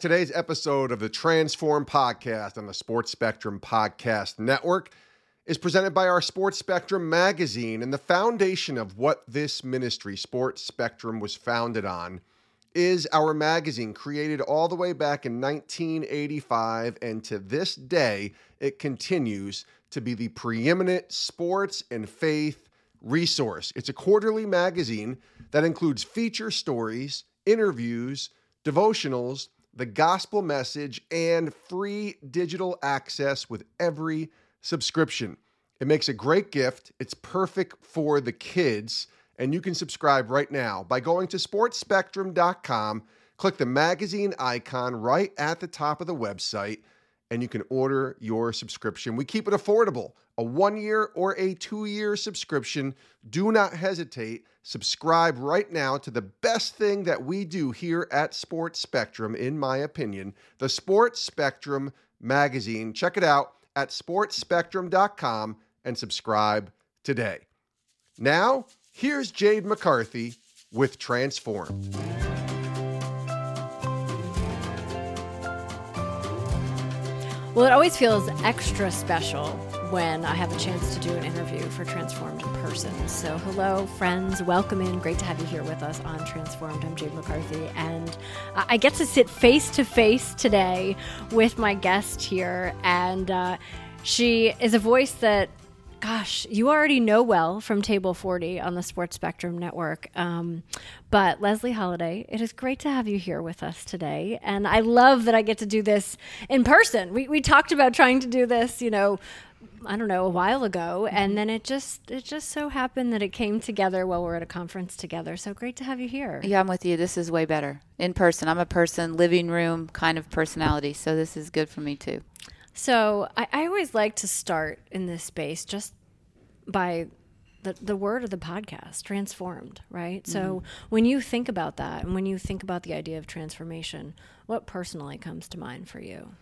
Today's episode of the Transform podcast on the Sports Spectrum Podcast Network is presented by our Sports Spectrum magazine. And the foundation of what this ministry, Sports Spectrum, was founded on is our magazine, created all the way back in 1985. And to this day, it continues to be the preeminent sports and faith resource. It's a quarterly magazine that includes feature stories, interviews, devotionals, the gospel message, and free digital access with every subscription. It makes a great gift. It's perfect for the kids, and you can subscribe right now by going to sportspectrum.com. Click the magazine icon right at the top of the website, and you can order your subscription. We keep it affordable a one year or a two year subscription. Do not hesitate. Subscribe right now to the best thing that we do here at Sports Spectrum, in my opinion, the Sports Spectrum magazine. Check it out at sportspectrum.com and subscribe today. Now, here's Jade McCarthy with Transform. Well, it always feels extra special when I have a chance to do an interview for Transformed in person. So, hello, friends. Welcome in. Great to have you here with us on Transformed. I'm Jade McCarthy, and I get to sit face to face today with my guest here. And uh, she is a voice that gosh, you already know well from Table 40 on the Sports Spectrum Network. Um, but Leslie Holliday, it is great to have you here with us today. And I love that I get to do this in person. We, we talked about trying to do this, you know, I don't know, a while ago, and mm-hmm. then it just it just so happened that it came together while we're at a conference together. So great to have you here. Yeah, I'm with you. This is way better in person. I'm a person, living room kind of personality, so this is good for me too. So I, I always like to start in this space just by the, the word of the podcast, transformed, right? Mm-hmm. So when you think about that and when you think about the idea of transformation, what personally comes to mind for you?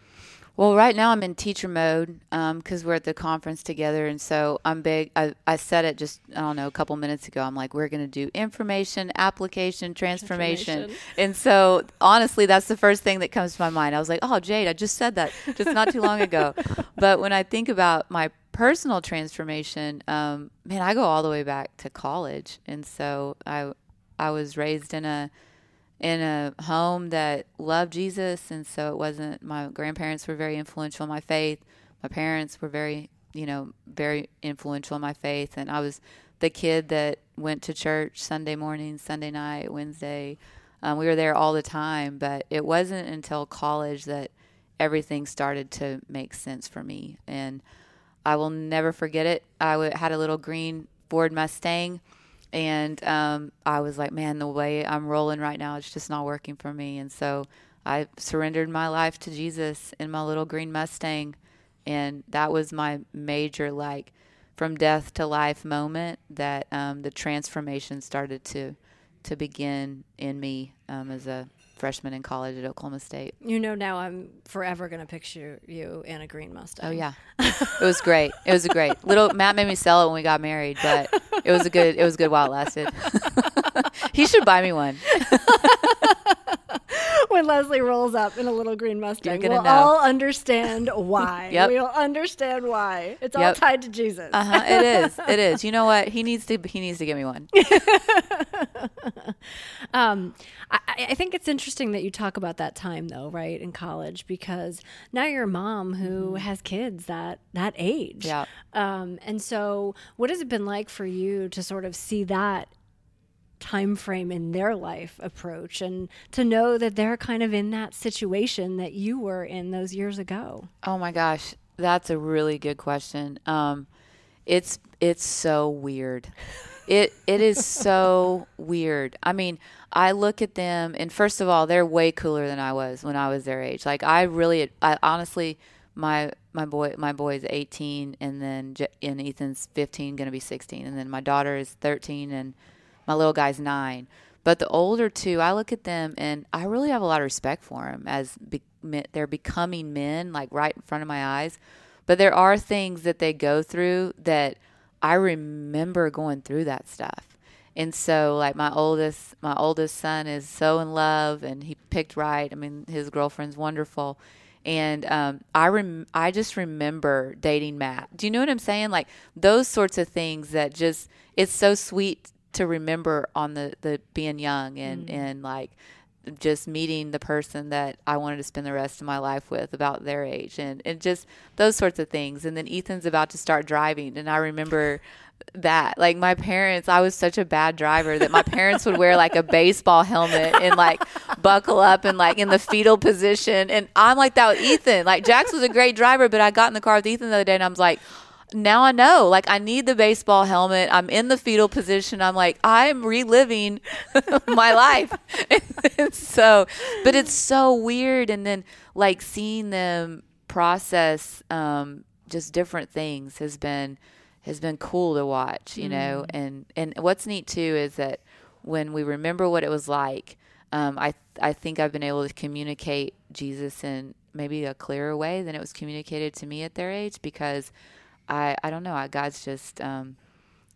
Well, right now I'm in teacher mode because um, we're at the conference together, and so I'm big. I, I said it just I don't know a couple minutes ago. I'm like, we're going to do information, application, transformation. transformation, and so honestly, that's the first thing that comes to my mind. I was like, oh, Jade, I just said that just not too long ago. but when I think about my personal transformation, um, man, I go all the way back to college, and so I I was raised in a in a home that loved Jesus, and so it wasn't. My grandparents were very influential in my faith. My parents were very, you know, very influential in my faith, and I was the kid that went to church Sunday morning, Sunday night, Wednesday. Um, we were there all the time, but it wasn't until college that everything started to make sense for me, and I will never forget it. I w- had a little green Ford Mustang and um, I was like, man, the way I'm rolling right now, it's just not working for me. And so I surrendered my life to Jesus in my little green Mustang. And that was my major, like, from death to life moment that um, the transformation started to to begin in me um, as a freshman in college at Oklahoma State. You know, now I'm forever going to picture you in a green Mustang. Oh yeah, it was great. It was a great little. Matt made me sell it when we got married, but it was a good. It was good while it lasted. he should buy me one. when Leslie rolls up in a little green Mustang, we'll know. all understand why. yep. We'll understand why. It's yep. all tied to Jesus. uh huh. It is. It is. You know what? He needs to. He needs to give me one. um, I, I think it's interesting that you talk about that time though, right, in college, because now you're a mom who mm-hmm. has kids that that age. Yeah. Um, and so, what has it been like for you to sort of see that time frame in their life approach and to know that they're kind of in that situation that you were in those years ago? Oh my gosh that's a really good question. Um, it's it's so weird. It it is so weird. I mean i look at them and first of all they're way cooler than i was when i was their age. Like i really i honestly my my boy my boy is 18 and then and ethan's 15 going to be 16 and then my daughter is 13 and my little guy's nine. But the older two, I look at them and I really have a lot of respect for them as be- they're becoming men, like right in front of my eyes. But there are things that they go through that I remember going through that stuff. And so like my oldest my oldest son is so in love and he picked right. I mean his girlfriend's wonderful. And um, I rem- I just remember dating Matt. Do you know what I'm saying? Like those sorts of things that just it's so sweet to remember on the, the being young and, mm. and like just meeting the person that I wanted to spend the rest of my life with about their age and, and just those sorts of things. And then Ethan's about to start driving and I remember that like my parents i was such a bad driver that my parents would wear like a baseball helmet and like buckle up and like in the fetal position and i'm like that with ethan like jax was a great driver but i got in the car with ethan the other day and i was like now I know. Like I need the baseball helmet. I'm in the fetal position. I'm like I'm reliving my life. and so, but it's so weird. And then like seeing them process um, just different things has been has been cool to watch. You mm. know, and and what's neat too is that when we remember what it was like, um, I I think I've been able to communicate Jesus in maybe a clearer way than it was communicated to me at their age because I I don't know. God's just um,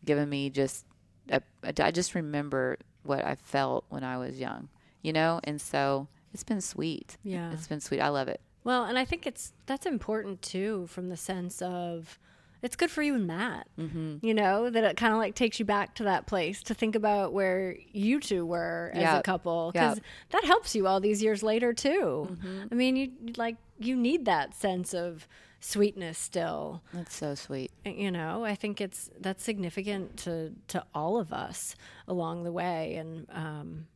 given me just a, a, I just remember what I felt when I was young, you know, and so it's been sweet. Yeah, it's been sweet. I love it. Well, and I think it's that's important too, from the sense of it's good for you and Matt. Mm-hmm. You know that it kind of like takes you back to that place to think about where you two were as yep. a couple because yep. that helps you all these years later too. Mm-hmm. I mean, you like you need that sense of sweetness still. That's so sweet. You know, I think it's that's significant to to all of us along the way, and um,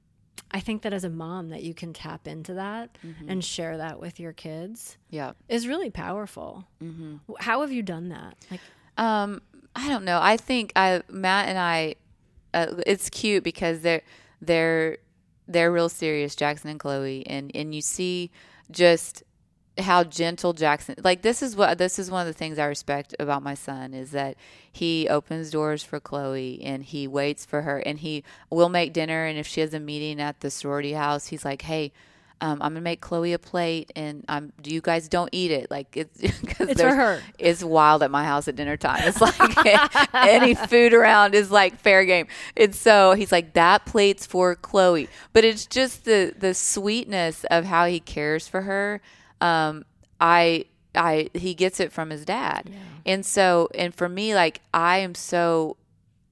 I think that as a mom, that you can tap into that mm-hmm. and share that with your kids. Yeah, is really powerful. Mm-hmm. How have you done that? Like, um, I don't know. I think I Matt and I. Uh, it's cute because they're they're they're real serious, Jackson and Chloe, and and you see just how gentle Jackson like this is what this is one of the things I respect about my son is that he opens doors for Chloe and he waits for her and he will make dinner and if she has a meeting at the sorority house he's like hey um, I'm gonna make Chloe a plate, and um, do you guys don't eat it. Like it's it's for her. It's wild at my house at dinner time. It's like any food around is like fair game. And so he's like that plate's for Chloe, but it's just the the sweetness of how he cares for her um, I I he gets it from his dad, yeah. and so and for me, like I am so.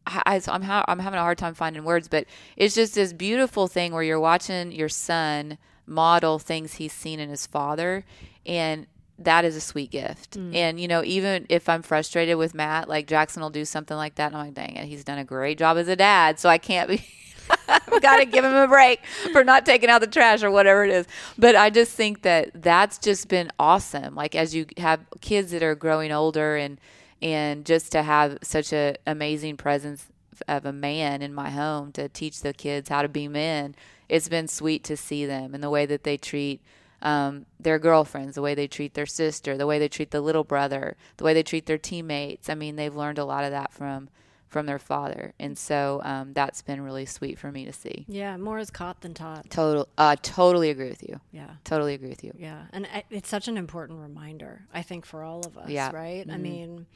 I, I'm ha- I'm having a hard time finding words, but it's just this beautiful thing where you're watching your son model things he's seen in his father, and that is a sweet gift. Mm. And you know, even if I'm frustrated with Matt, like Jackson will do something like that, and I'm like, dang it, he's done a great job as a dad, so I can't be I've got to give him a break for not taking out the trash or whatever it is. But I just think that that's just been awesome. Like as you have kids that are growing older and and just to have such an amazing presence of a man in my home to teach the kids how to be men, it's been sweet to see them and the way that they treat um, their girlfriends, the way they treat their sister, the way they treat the little brother, the way they treat their teammates. I mean, they've learned a lot of that from from their father, and so um, that's been really sweet for me to see. Yeah, more is caught than taught. Total, uh, totally agree with you. Yeah, totally agree with you. Yeah, and it's such an important reminder, I think, for all of us. Yeah. right. Mm-hmm. I mean.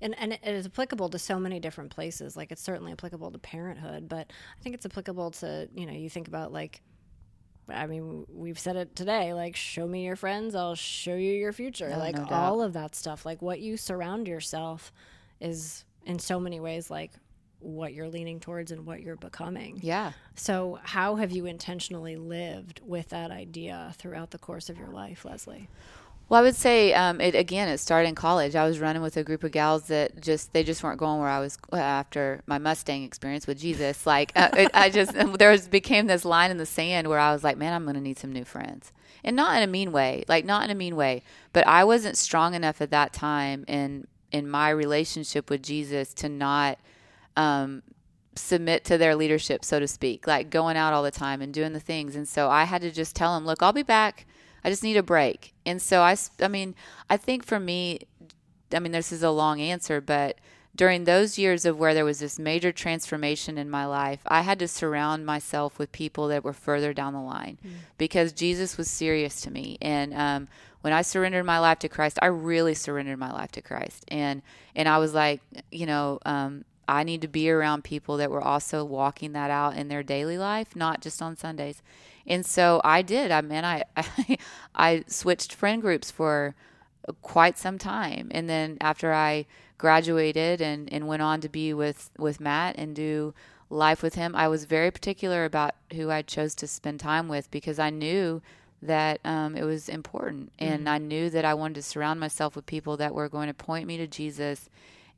And, and it is applicable to so many different places. Like it's certainly applicable to parenthood, but I think it's applicable to you know you think about like I mean, we've said it today like, show me your friends, I'll show you your future. Oh, like, no all of that stuff. Like, what you surround yourself is in so many ways like what you're leaning towards and what you're becoming. Yeah. So, how have you intentionally lived with that idea throughout the course of your life, Leslie? Well, I would say um, it again. It started in college. I was running with a group of gals that just they just weren't going where I was uh, after my Mustang experience with Jesus. Like uh, it, I just there was became this line in the sand where I was like, man, I'm going to need some new friends, and not in a mean way, like not in a mean way, but I wasn't strong enough at that time in in my relationship with Jesus to not um, submit to their leadership, so to speak, like going out all the time and doing the things. And so I had to just tell him, look, I'll be back. I just need a break. And so I, I mean, I think for me, I mean, this is a long answer, but during those years of where there was this major transformation in my life, I had to surround myself with people that were further down the line mm. because Jesus was serious to me. And um, when I surrendered my life to Christ, I really surrendered my life to Christ. And and I was like, you know, um, I need to be around people that were also walking that out in their daily life, not just on Sundays. And so I did. I mean, I, I, I switched friend groups for quite some time. And then after I graduated and, and went on to be with, with Matt and do life with him, I was very particular about who I chose to spend time with because I knew that um, it was important. And mm-hmm. I knew that I wanted to surround myself with people that were going to point me to Jesus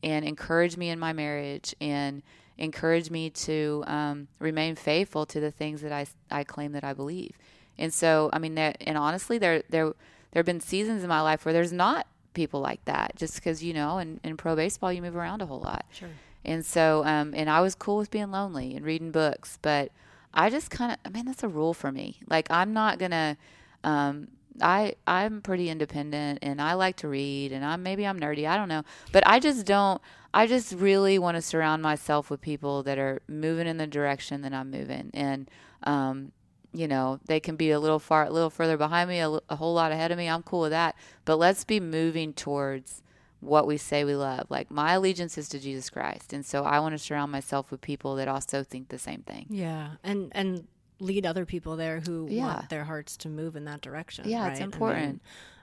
and encourage me in my marriage and encourage me to um, remain faithful to the things that I, I claim that I believe. And so, I mean, that, and honestly, there, there, there have been seasons in my life where there's not people like that just because, you know, in, in pro baseball, you move around a whole lot. Sure. And so, um, and I was cool with being lonely and reading books, but I just kind of, I mean, that's a rule for me. Like, I'm not to, um, I I'm pretty independent and I like to read and I'm maybe I'm nerdy, I don't know. But I just don't I just really want to surround myself with people that are moving in the direction that I'm moving and um you know, they can be a little far a little further behind me, a, a whole lot ahead of me. I'm cool with that. But let's be moving towards what we say we love. Like my allegiance is to Jesus Christ. And so I want to surround myself with people that also think the same thing. Yeah. And and lead other people there who yeah. want their hearts to move in that direction. Yeah, right? it's important. I, mean,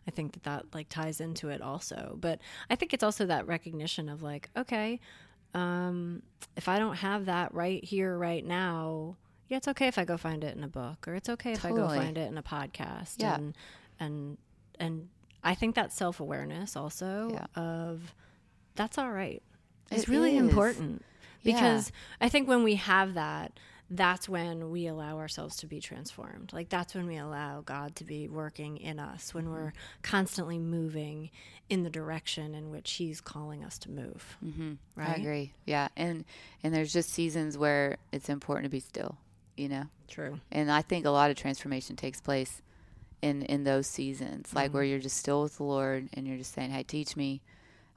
I think that that like ties into it also. But I think it's also that recognition of like, okay, um, if I don't have that right here, right now, yeah, it's okay if I go find it in a book, or it's okay if totally. I go find it in a podcast. Yeah. And and and I think that self awareness also yeah. of that's all right. It's really is. important because yeah. I think when we have that, that's when we allow ourselves to be transformed. Like that's when we allow God to be working in us, when mm-hmm. we're constantly moving in the direction in which He's calling us to move. Mm-hmm. Right? I agree. Yeah, and and there's just seasons where it's important to be still. You know. True. And I think a lot of transformation takes place in in those seasons, like mm-hmm. where you're just still with the Lord and you're just saying, "Hey, teach me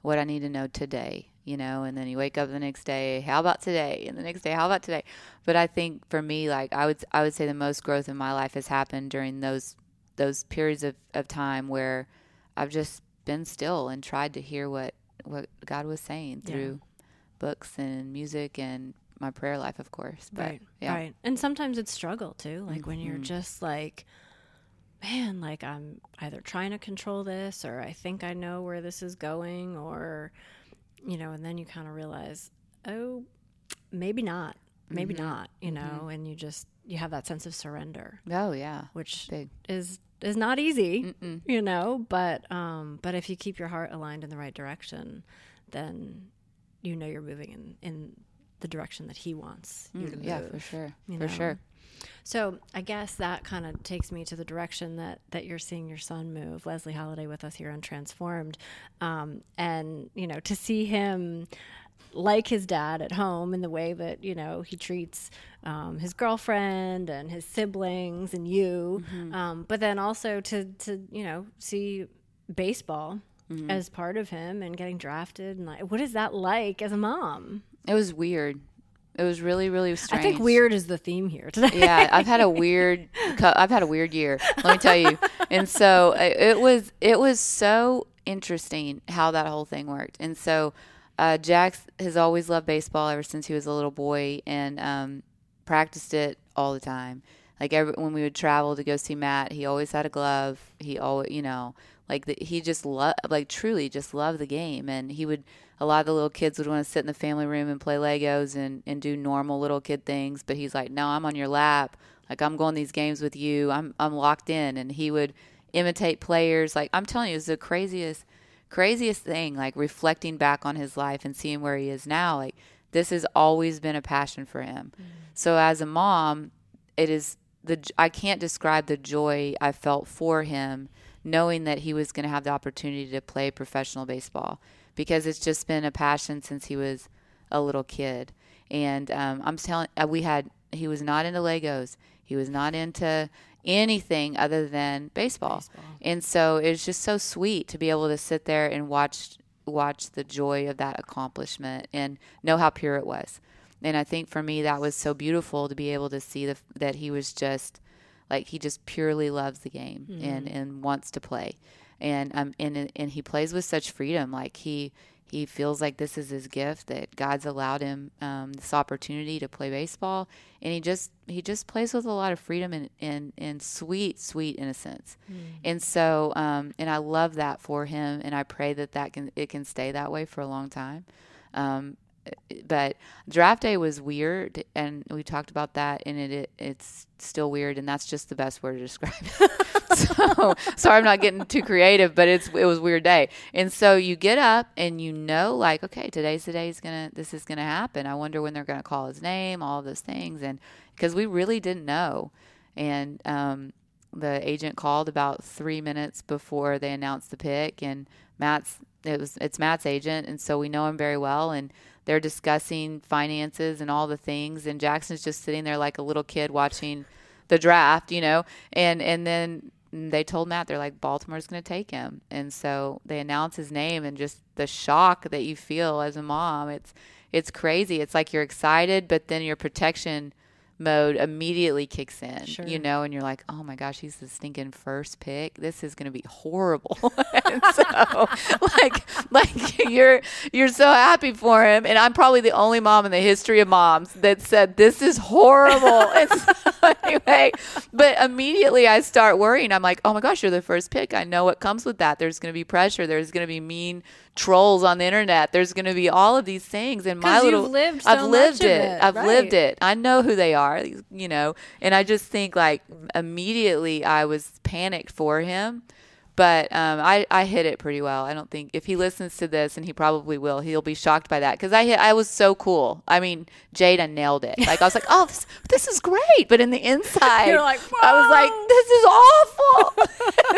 what I need to know today." you know, and then you wake up the next day, how about today? And the next day, how about today? But I think for me, like I would I would say the most growth in my life has happened during those those periods of, of time where I've just been still and tried to hear what, what God was saying through yeah. books and music and my prayer life, of course. But, right. Yeah. Right. And sometimes it's struggle too. Like mm-hmm. when you're mm-hmm. just like, man, like I'm either trying to control this or I think I know where this is going or you know, and then you kind of realize, oh, maybe not, maybe mm-hmm. not, you know, mm-hmm. and you just you have that sense of surrender. Oh yeah, which Big. is is not easy, Mm-mm. you know, but um, but if you keep your heart aligned in the right direction, then you know you're moving in in the direction that He wants mm, you to move. Yeah, for sure, for know? sure. So I guess that kind of takes me to the direction that that you're seeing your son move. Leslie Holliday with us here on Transformed, um, and you know to see him like his dad at home in the way that you know he treats um, his girlfriend and his siblings and you, mm-hmm. um, but then also to to you know see baseball mm-hmm. as part of him and getting drafted and like what is that like as a mom? It was weird. It was really, really strange. I think weird is the theme here today. yeah, I've had a weird, I've had a weird year. Let me tell you. And so uh, it was, it was so interesting how that whole thing worked. And so, uh, Jax has always loved baseball ever since he was a little boy, and um, practiced it all the time. Like every, when we would travel to go see Matt, he always had a glove. He always, you know, like the, he just loved, like truly just loved the game, and he would a lot of the little kids would want to sit in the family room and play Legos and, and do normal little kid things. But he's like, no, I'm on your lap. Like I'm going these games with you. I'm I'm locked in. And he would imitate players. Like I'm telling you, it's the craziest craziest thing. Like reflecting back on his life and seeing where he is now. Like this has always been a passion for him. Mm-hmm. So as a mom, it is the I can't describe the joy I felt for him knowing that he was going to have the opportunity to play professional baseball because it's just been a passion since he was a little kid. And um, I'm telling, uh, we had he was not into Legos. He was not into anything other than baseball. baseball. And so it's just so sweet to be able to sit there and watch watch the joy of that accomplishment and know how pure it was. And I think for me that was so beautiful to be able to see the, that he was just like he just purely loves the game mm-hmm. and and wants to play and um and and he plays with such freedom like he he feels like this is his gift that God's allowed him um, this opportunity to play baseball, and he just he just plays with a lot of freedom and and, and sweet sweet innocence, mm. and so um, and I love that for him, and I pray that that can it can stay that way for a long time. Um, but draft day was weird and we talked about that and it, it, it's still weird and that's just the best word to describe it so sorry i'm not getting too creative but it's it was weird day. And so you get up and you know like okay today's the day is gonna this is gonna happen. I wonder when they're gonna call his name all those things. And because we really didn't know. And um, the agent called about three minutes before they announced the pick. And matt's it was it's matt's agent and so we know him very well. And they're discussing finances and all the things. And Jackson's just sitting there like a little kid watching the draft, you know. And and then they told Matt they're like Baltimore's going to take him. And so they announce his name and just the shock that you feel as a mom. It's it's crazy. It's like you're excited but then your protection mode immediately kicks in, sure. you know, and you're like, oh my gosh, he's the stinking first pick. This is going to be horrible. so, like, like you're you're so happy for him, and I'm probably the only mom in the history of moms that said this is horrible. so, anyway, but immediately I start worrying. I'm like, oh my gosh, you're the first pick. I know what comes with that. There's going to be pressure. There's going to be mean trolls on the internet. There's going to be all of these things. And my little, lived so I've lived it. it. I've right. lived it. I know who they are, you know. And I just think like immediately I was panicked for him but um, I, I hit it pretty well. I don't think if he listens to this, and he probably will, he'll be shocked by that because I hit, I was so cool. I mean, Jada nailed it. Like I was like, oh, this, this is great, but in the inside, You're like, I was like, this is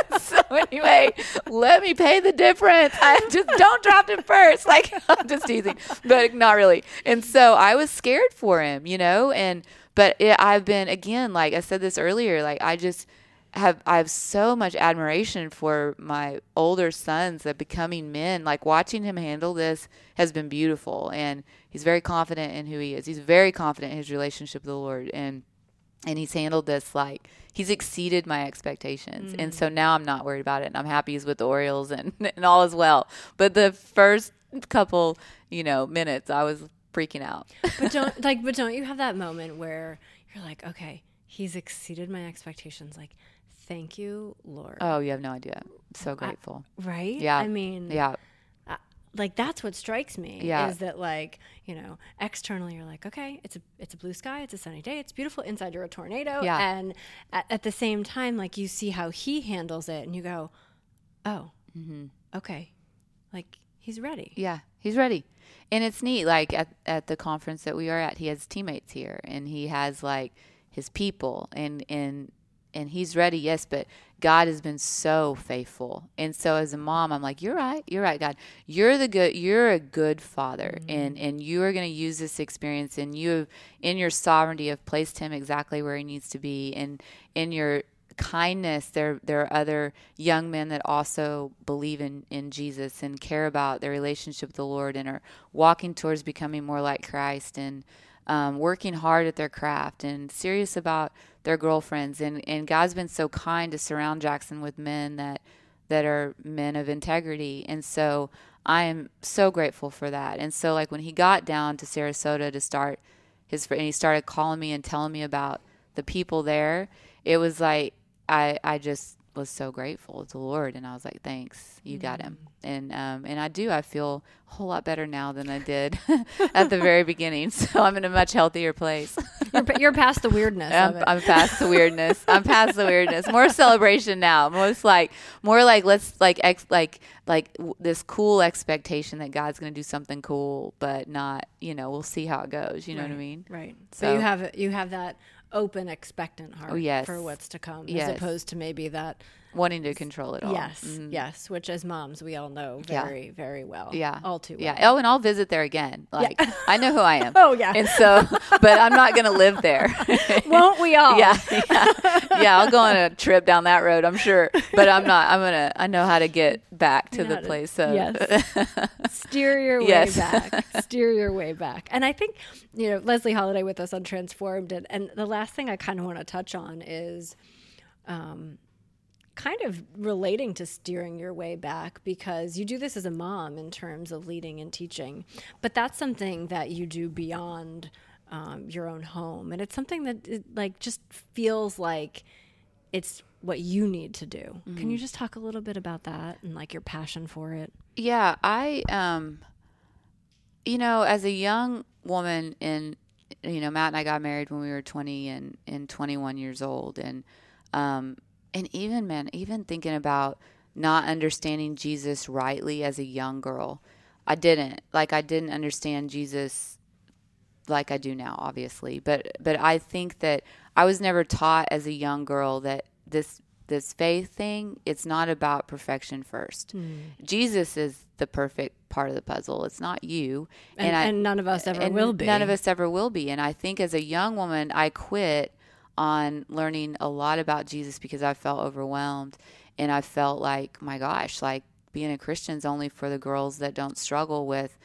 awful. so anyway, let me pay the difference. I just don't drop him first. Like I'm just teasing, but not really. And so I was scared for him, you know, and but it, I've been again, like I said this earlier, like I just have I have so much admiration for my older sons that becoming men. Like watching him handle this has been beautiful, and he's very confident in who he is. He's very confident in his relationship with the Lord, and and he's handled this like he's exceeded my expectations. Mm. And so now I'm not worried about it, and I'm happy he's with the Orioles, and and all is well. But the first couple, you know, minutes, I was freaking out. but don't like, but don't you have that moment where you're like, okay, he's exceeded my expectations, like Thank you, Lord. Oh, you have no idea. I'm so grateful. I, right? Yeah. I mean, yeah. like that's what strikes me yeah. is that like you know externally you're like okay it's a it's a blue sky it's a sunny day it's beautiful inside you're a tornado yeah. and at, at the same time like you see how he handles it and you go oh mm-hmm. okay like he's ready yeah he's ready and it's neat like at, at the conference that we are at he has teammates here and he has like his people and and and he's ready, yes, but God has been so faithful. And so as a mom, I'm like, you're right. You're right, God. You're the good you're a good father mm-hmm. and and you are going to use this experience and you have in your sovereignty have placed him exactly where he needs to be and in your kindness there there are other young men that also believe in in Jesus and care about their relationship with the Lord and are walking towards becoming more like Christ and um, working hard at their craft and serious about their girlfriends. And, and God's been so kind to surround Jackson with men that that are men of integrity. And so I am so grateful for that. And so like when he got down to Sarasota to start his and he started calling me and telling me about the people there, it was like I I just was so grateful to the Lord, and I was like, "Thanks, you mm got him." Mm. And um, and I do. I feel a whole lot better now than I did at the very beginning. So I'm in a much healthier place. you're, you're, past the weirdness. I'm, I'm, past the weirdness. I'm past the weirdness. More celebration now. Most like more like let's like ex, like like w- this cool expectation that God's going to do something cool, but not you know we'll see how it goes. You know right, what I mean? Right. So, so you have you have that open, expectant heart oh, yes. for what's to come, yes. as opposed to maybe that wanting to control it all. Yes, mm-hmm. yes, which as moms we all know very, yeah. very well. Yeah, all too well. Yeah. Oh, and I'll visit there again. Like yeah. I know who I am. oh yeah. And so, but I'm not going to live there. Won't we all? Yeah, yeah, yeah. I'll go on a trip down that road. I'm sure, but I'm not. I'm gonna. I know how to get back to the place. So yes, steer your way yes. back. Steer your way back. And I think you know Leslie Holliday with us on Transformed, and, and the last thing I kind of want to touch on is. Um, kind of relating to steering your way back because you do this as a mom in terms of leading and teaching, but that's something that you do beyond um, your own home, and it's something that it, like just feels like it's what you need to do. Mm-hmm. Can you just talk a little bit about that and like your passion for it? Yeah, I um you know, as a young woman in you know, Matt and I got married when we were 20 and and 21 years old and um and even man, even thinking about not understanding Jesus rightly as a young girl. I didn't. Like I didn't understand Jesus like I do now, obviously. But but I think that I was never taught as a young girl that this this faith thing, it's not about perfection first. Mm. Jesus is the perfect part of the puzzle. It's not you. And, and, I, and none of us ever will be. None of us ever will be. And I think as a young woman, I quit on learning a lot about Jesus because I felt overwhelmed. And I felt like, my gosh, like being a Christian is only for the girls that don't struggle with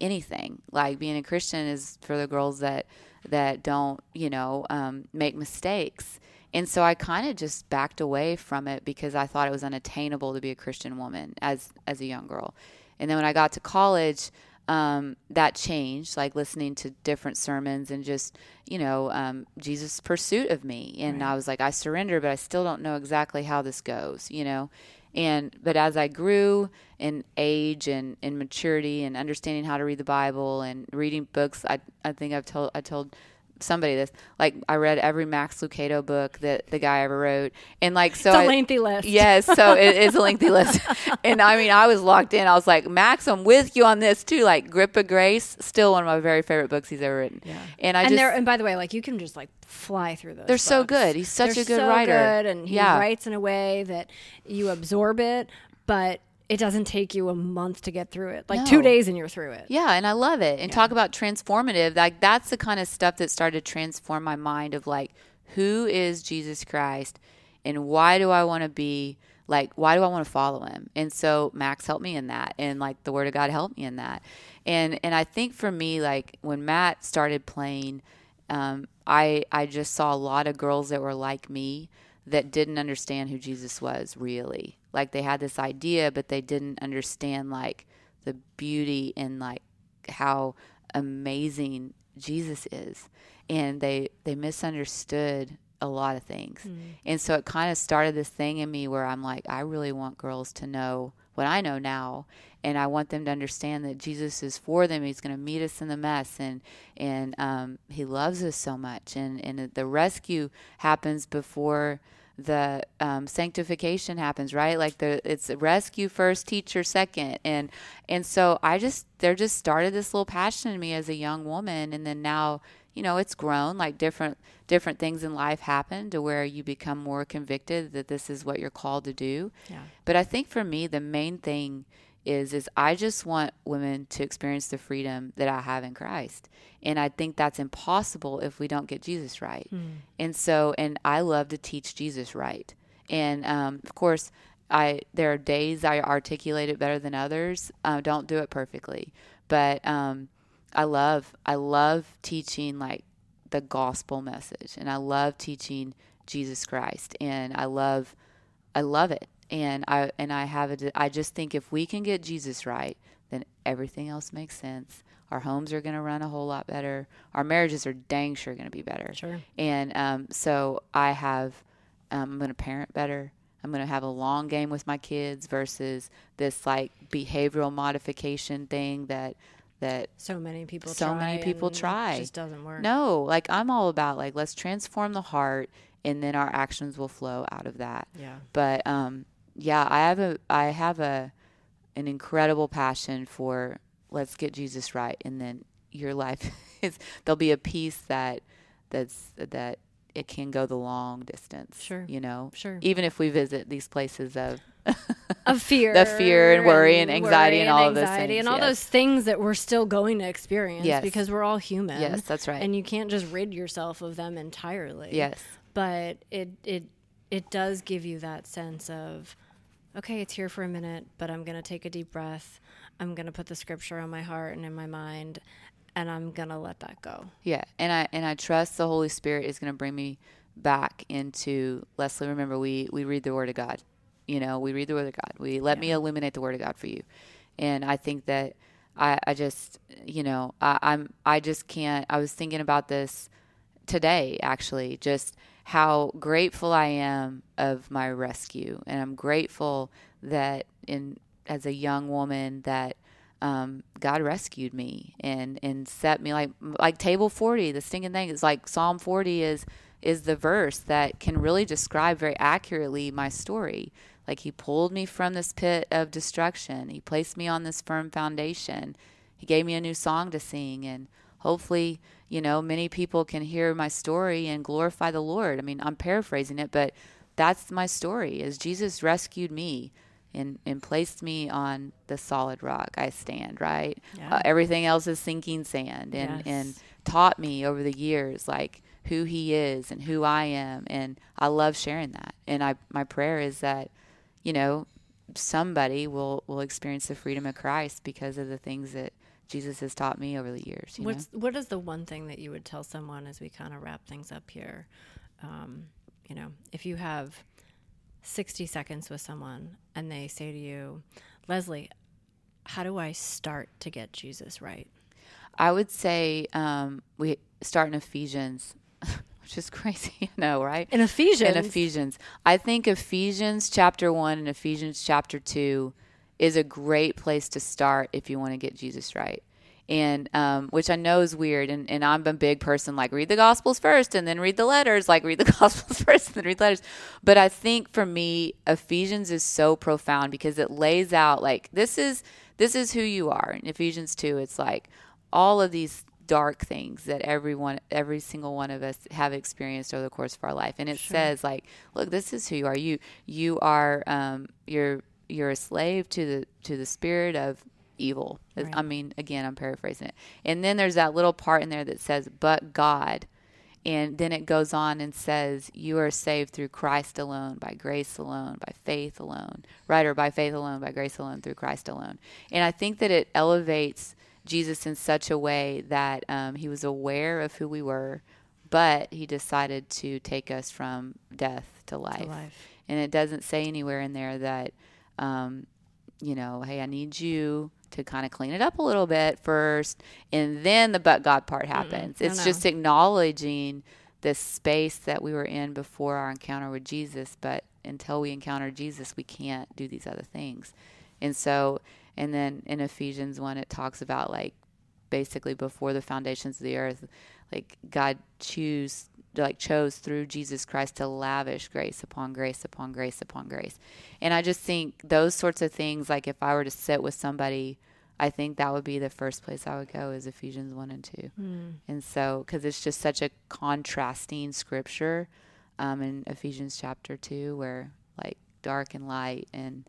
anything. Like being a Christian is for the girls that that don't, you know, um, make mistakes. And so I kind of just backed away from it because I thought it was unattainable to be a Christian woman as as a young girl. And then when I got to college, um, that changed, like listening to different sermons and just, you know, um, Jesus' pursuit of me. And right. I was like, I surrender, but I still don't know exactly how this goes, you know. And but as I grew in age and in maturity and understanding how to read the Bible and reading books, I I think I've told I told somebody this. Like I read every Max Lucado book that the guy ever wrote, and like so it's a I, lengthy list. Yes, so it is a lengthy list. And I mean, I was locked in. I was like, Max, I'm with you on this too. Like Grip of Grace, still one of my very favorite books he's ever written. Yeah. And I and just and by the way, like you can just like fly through those. They're books. so good. He's such they're a good so writer. Good, and he yeah. writes in a way that you absorb it, but it doesn't take you a month to get through it. Like no. two days and you're through it. Yeah, and I love it. And yeah. talk about transformative. Like that's the kind of stuff that started to transform my mind of like, who is Jesus Christ and why do I want to be like why do I want to follow him? And so Max helped me in that and like the word of God helped me in that. And and I think for me, like when Matt started playing, um, I I just saw a lot of girls that were like me that didn't understand who Jesus was really like they had this idea but they didn't understand like the beauty and like how amazing Jesus is and they they misunderstood a lot of things. Mm. And so it kind of started this thing in me where I'm like I really want girls to know what I know now and I want them to understand that Jesus is for them. He's going to meet us in the mess and and um, he loves us so much and and the rescue happens before the um, sanctification happens, right? Like the it's rescue first, teacher second, and and so I just there just started this little passion in me as a young woman, and then now you know it's grown. Like different different things in life happen to where you become more convicted that this is what you're called to do. Yeah. But I think for me, the main thing is is I just want women to experience the freedom that I have in Christ. And I think that's impossible if we don't get Jesus right. Mm. And so and I love to teach Jesus right. And um, of course I there are days I articulate it better than others. I don't do it perfectly. But um, I love I love teaching like the gospel message and I love teaching Jesus Christ and I love I love it and I and I have a I just think if we can get Jesus right, then everything else makes sense. Our homes are going to run a whole lot better. Our marriages are dang sure going to be better. Sure. And um, so I have um, I'm going to parent better. I'm going to have a long game with my kids versus this like behavioral modification thing that that so many people so many people try. Just doesn't work. No, like I'm all about like let's transform the heart and then our actions will flow out of that. Yeah. But um yeah, I have a I have a an incredible passion for let's get Jesus right and then your life is there'll be a peace that that's that it can go the long distance. Sure. You know? Sure. Even if we visit these places of of fear, the fear and worry and, anxiety and, and all anxiety of those things, and all yes. those things that we're still going to experience yes. because we're all human. Yes, that's right. And you can't just rid yourself of them entirely. Yes. But it it it does give you that sense of okay, it's here for a minute, but I'm going to take a deep breath. I'm going to put the scripture on my heart and in my mind and I'm going to let that go. Yeah. And I and I trust the Holy Spirit is going to bring me back into Leslie. Remember, we we read the Word of God. You know, we read the Word of God. We let me illuminate the Word of God for you, and I think that I, I just, you know, I, I'm I just can't. I was thinking about this today, actually, just how grateful I am of my rescue, and I'm grateful that in as a young woman that um, God rescued me and and set me like like table forty. The stinking thing is like Psalm forty is is the verse that can really describe very accurately my story. Like he pulled me from this pit of destruction. He placed me on this firm foundation. He gave me a new song to sing and hopefully, you know, many people can hear my story and glorify the Lord. I mean, I'm paraphrasing it, but that's my story is Jesus rescued me and, and placed me on the solid rock I stand, right? Yeah. Uh, everything else is sinking sand and, Yes. and taught me over the years like who he is and who I am and I love sharing that. And I my prayer is that, you know, somebody will will experience the freedom of Christ because of the things that Jesus has taught me over the years. You know? What's what is the one thing that you would tell someone as we kind of wrap things up here? Um, you know, if you have sixty seconds with someone and they say to you, Leslie, how do I start to get Jesus right? I would say um, we start in Ephesians, which is crazy, you know, right? In Ephesians, In Ephesians. I think Ephesians chapter 1 and Ephesians chapter 2 is a great place to start if you want to get Jesus right. And um, which I know is weird, and, and I'm a big person like read the Gospels first and then read the letters, like read the Gospels first and then read the letters. But I think for me, Ephesians is so profound because it lays out like this is this is who you are. In Ephesians two, it's like all of these dark things that everyone every single one of us have experienced over the course of our life and it says like look this is who you are you you are um you're you're a slave to the to the spirit of evil Right. i mean again i'm paraphrasing it and then there's that little part in there that says but god and then it goes on and says you are saved through christ alone by grace alone by faith alone right or by faith alone by grace alone through christ alone and i think that it elevates Jesus in such a way that um, he was aware of who we were, but he decided to take us from death to life. life. And it doesn't say anywhere in there that, um, you know, hey, I need you to kind of clean it up a little bit first, and then the but God part happens. No, It's just acknowledging the space that we were in before our encounter with Jesus, but until we encounter Jesus, we can't do these other things. And so, and then in Ephesians 1, it talks about like basically before the foundations of the earth, like God choose like chose through Jesus Christ to lavish grace upon grace upon grace upon grace. And I just think those sorts of things like if I were to sit with somebody, I think that would be the first place I would go is Ephesians 1 and 2. And so cuz it's just such a contrasting scripture um, in Ephesians chapter 2 where like dark and light and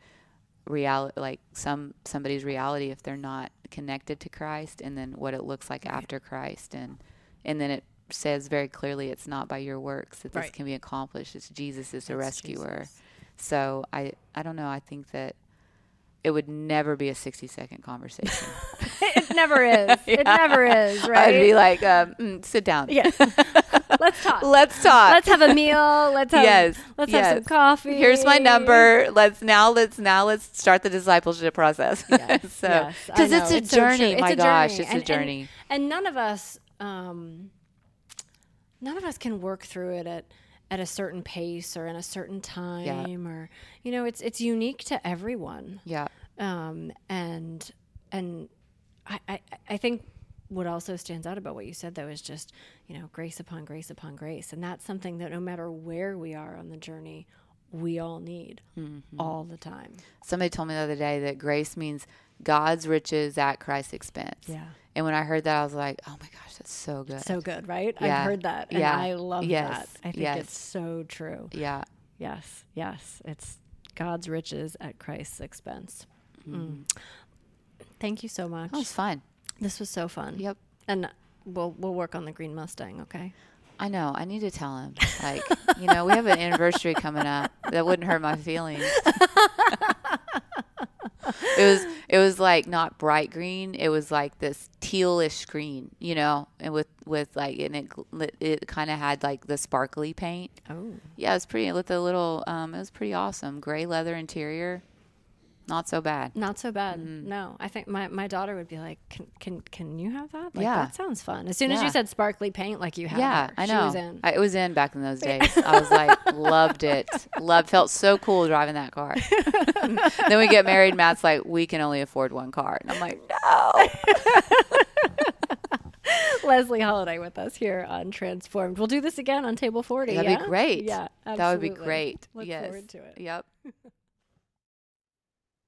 reality like some somebody's reality if they're not connected to Christ and then what it looks like after Christ and and then it says very clearly it's not by your works that this Right. can be accomplished it's Jesus is the rescuer Jesus. so I I don't know I think that it would never be a 60 second conversation it never is. It never is, right? I'd be like um, mm, sit down yeah. Let's talk. let's talk Let's have a meal. Let's have Yes, let's have some coffee. here's my number let's now let's now let's start the discipleship process Yes, so yes, because it's know. a so journey It's my a gosh journey. it's And- a journey And, and none of us, um, none of us can work through it at at a certain pace or in a certain time, or you know, it's it's unique to everyone. yeah Um, and and I, I I think what also stands out about what you said though is just you know grace upon grace upon grace, and that's something that no matter where we are on the journey, we all need Mm-hmm. all the time. somebody told me the other day that grace means God's riches at Christ's expense. Yeah. And when I heard that, I was like, oh my gosh, that's so good. So good, right? Yeah. I've heard that, and Yeah. I love Yes. that. I think Yes. it's so true. yeah. Yes, yes, it's God's riches at Christ's expense. Mm. Thank you so much. That was fun. This was so fun. Yep. And we'll we'll work on the green Mustang. Okay. I know. I need to tell him. Like, you know, we have an anniversary coming up. That wouldn't hurt my feelings. it was it was like not bright green. It was like this tealish green, you know, and with with like and it it kind of had like the sparkly paint. Oh, Yeah, it was pretty with the little. Um, it was pretty awesome. Gray leather interior, not so bad. not so bad. Mm-hmm. No, I think my, my daughter would be like, "Can can can you have that? Like, Yeah. that sounds fun." As soon as you said sparkly paint, like you had, Yeah, her, I she know. was in. I, it was in back in those days. I was like, loved it. Loved, felt so cool driving that car. then we get married. Matt's like, we can only afford one car, and I'm like, no. Leslie Holliday with us here on Transformed. We'll do this again on Table 40. That'd yeah? be great. Yeah, That would be great. Look yes. forward to it. Yep.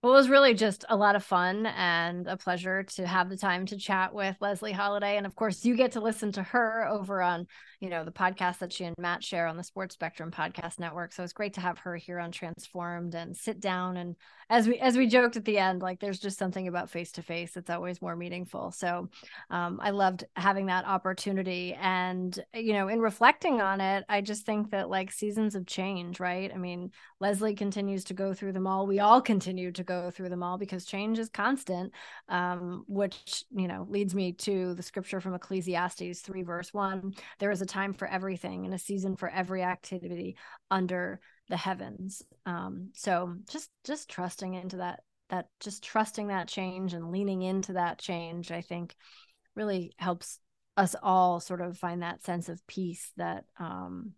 Well, it was really just a lot of fun and a pleasure to have the time to chat with Leslie Holliday. And of course, you get to listen to her over on, you know, the podcast that she and Matt share on the Sports Spectrum Podcast Network. So it's great to have her here on Transformed and sit down and as we as we joked at the end, like there's just something about face to face that's always more meaningful. So um, I loved having that opportunity. And you know, in reflecting on it, I just think that like seasons of change, right? I mean, Leslie continues to go through them all. We all continue to go through them all because change is constant, um, which, you know, leads me to the scripture from Ecclesiastes 3, verse 1. There is a time for everything and a season for every activity under the heavens. Um, so just just trusting into that that just trusting that change and leaning into that change, I think really helps us all sort of find that sense of peace that um,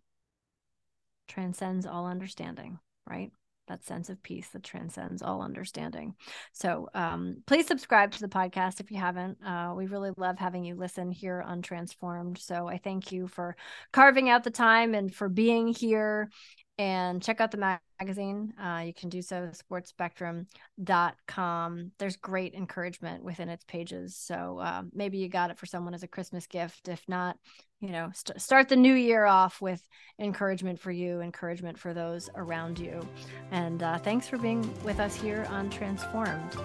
transcends all understanding, right? That sense of peace that transcends all understanding. So um, please subscribe to the podcast if you haven't. Uh, we really love having you listen here on Transformed. So I thank you for carving out the time and for being here. And check out the magazine. Uh, you can do so sportspectrum.com. There's great encouragement within its pages. So uh, maybe you got it for someone as a Christmas gift. If not, you know, st- start the new year off with encouragement for you, encouragement for those around you. And uh, thanks for being with us here on Transformed.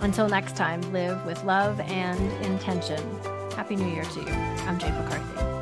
Until next time, live with love and intention. Happy New Year to you. I'm Jade McCarthy.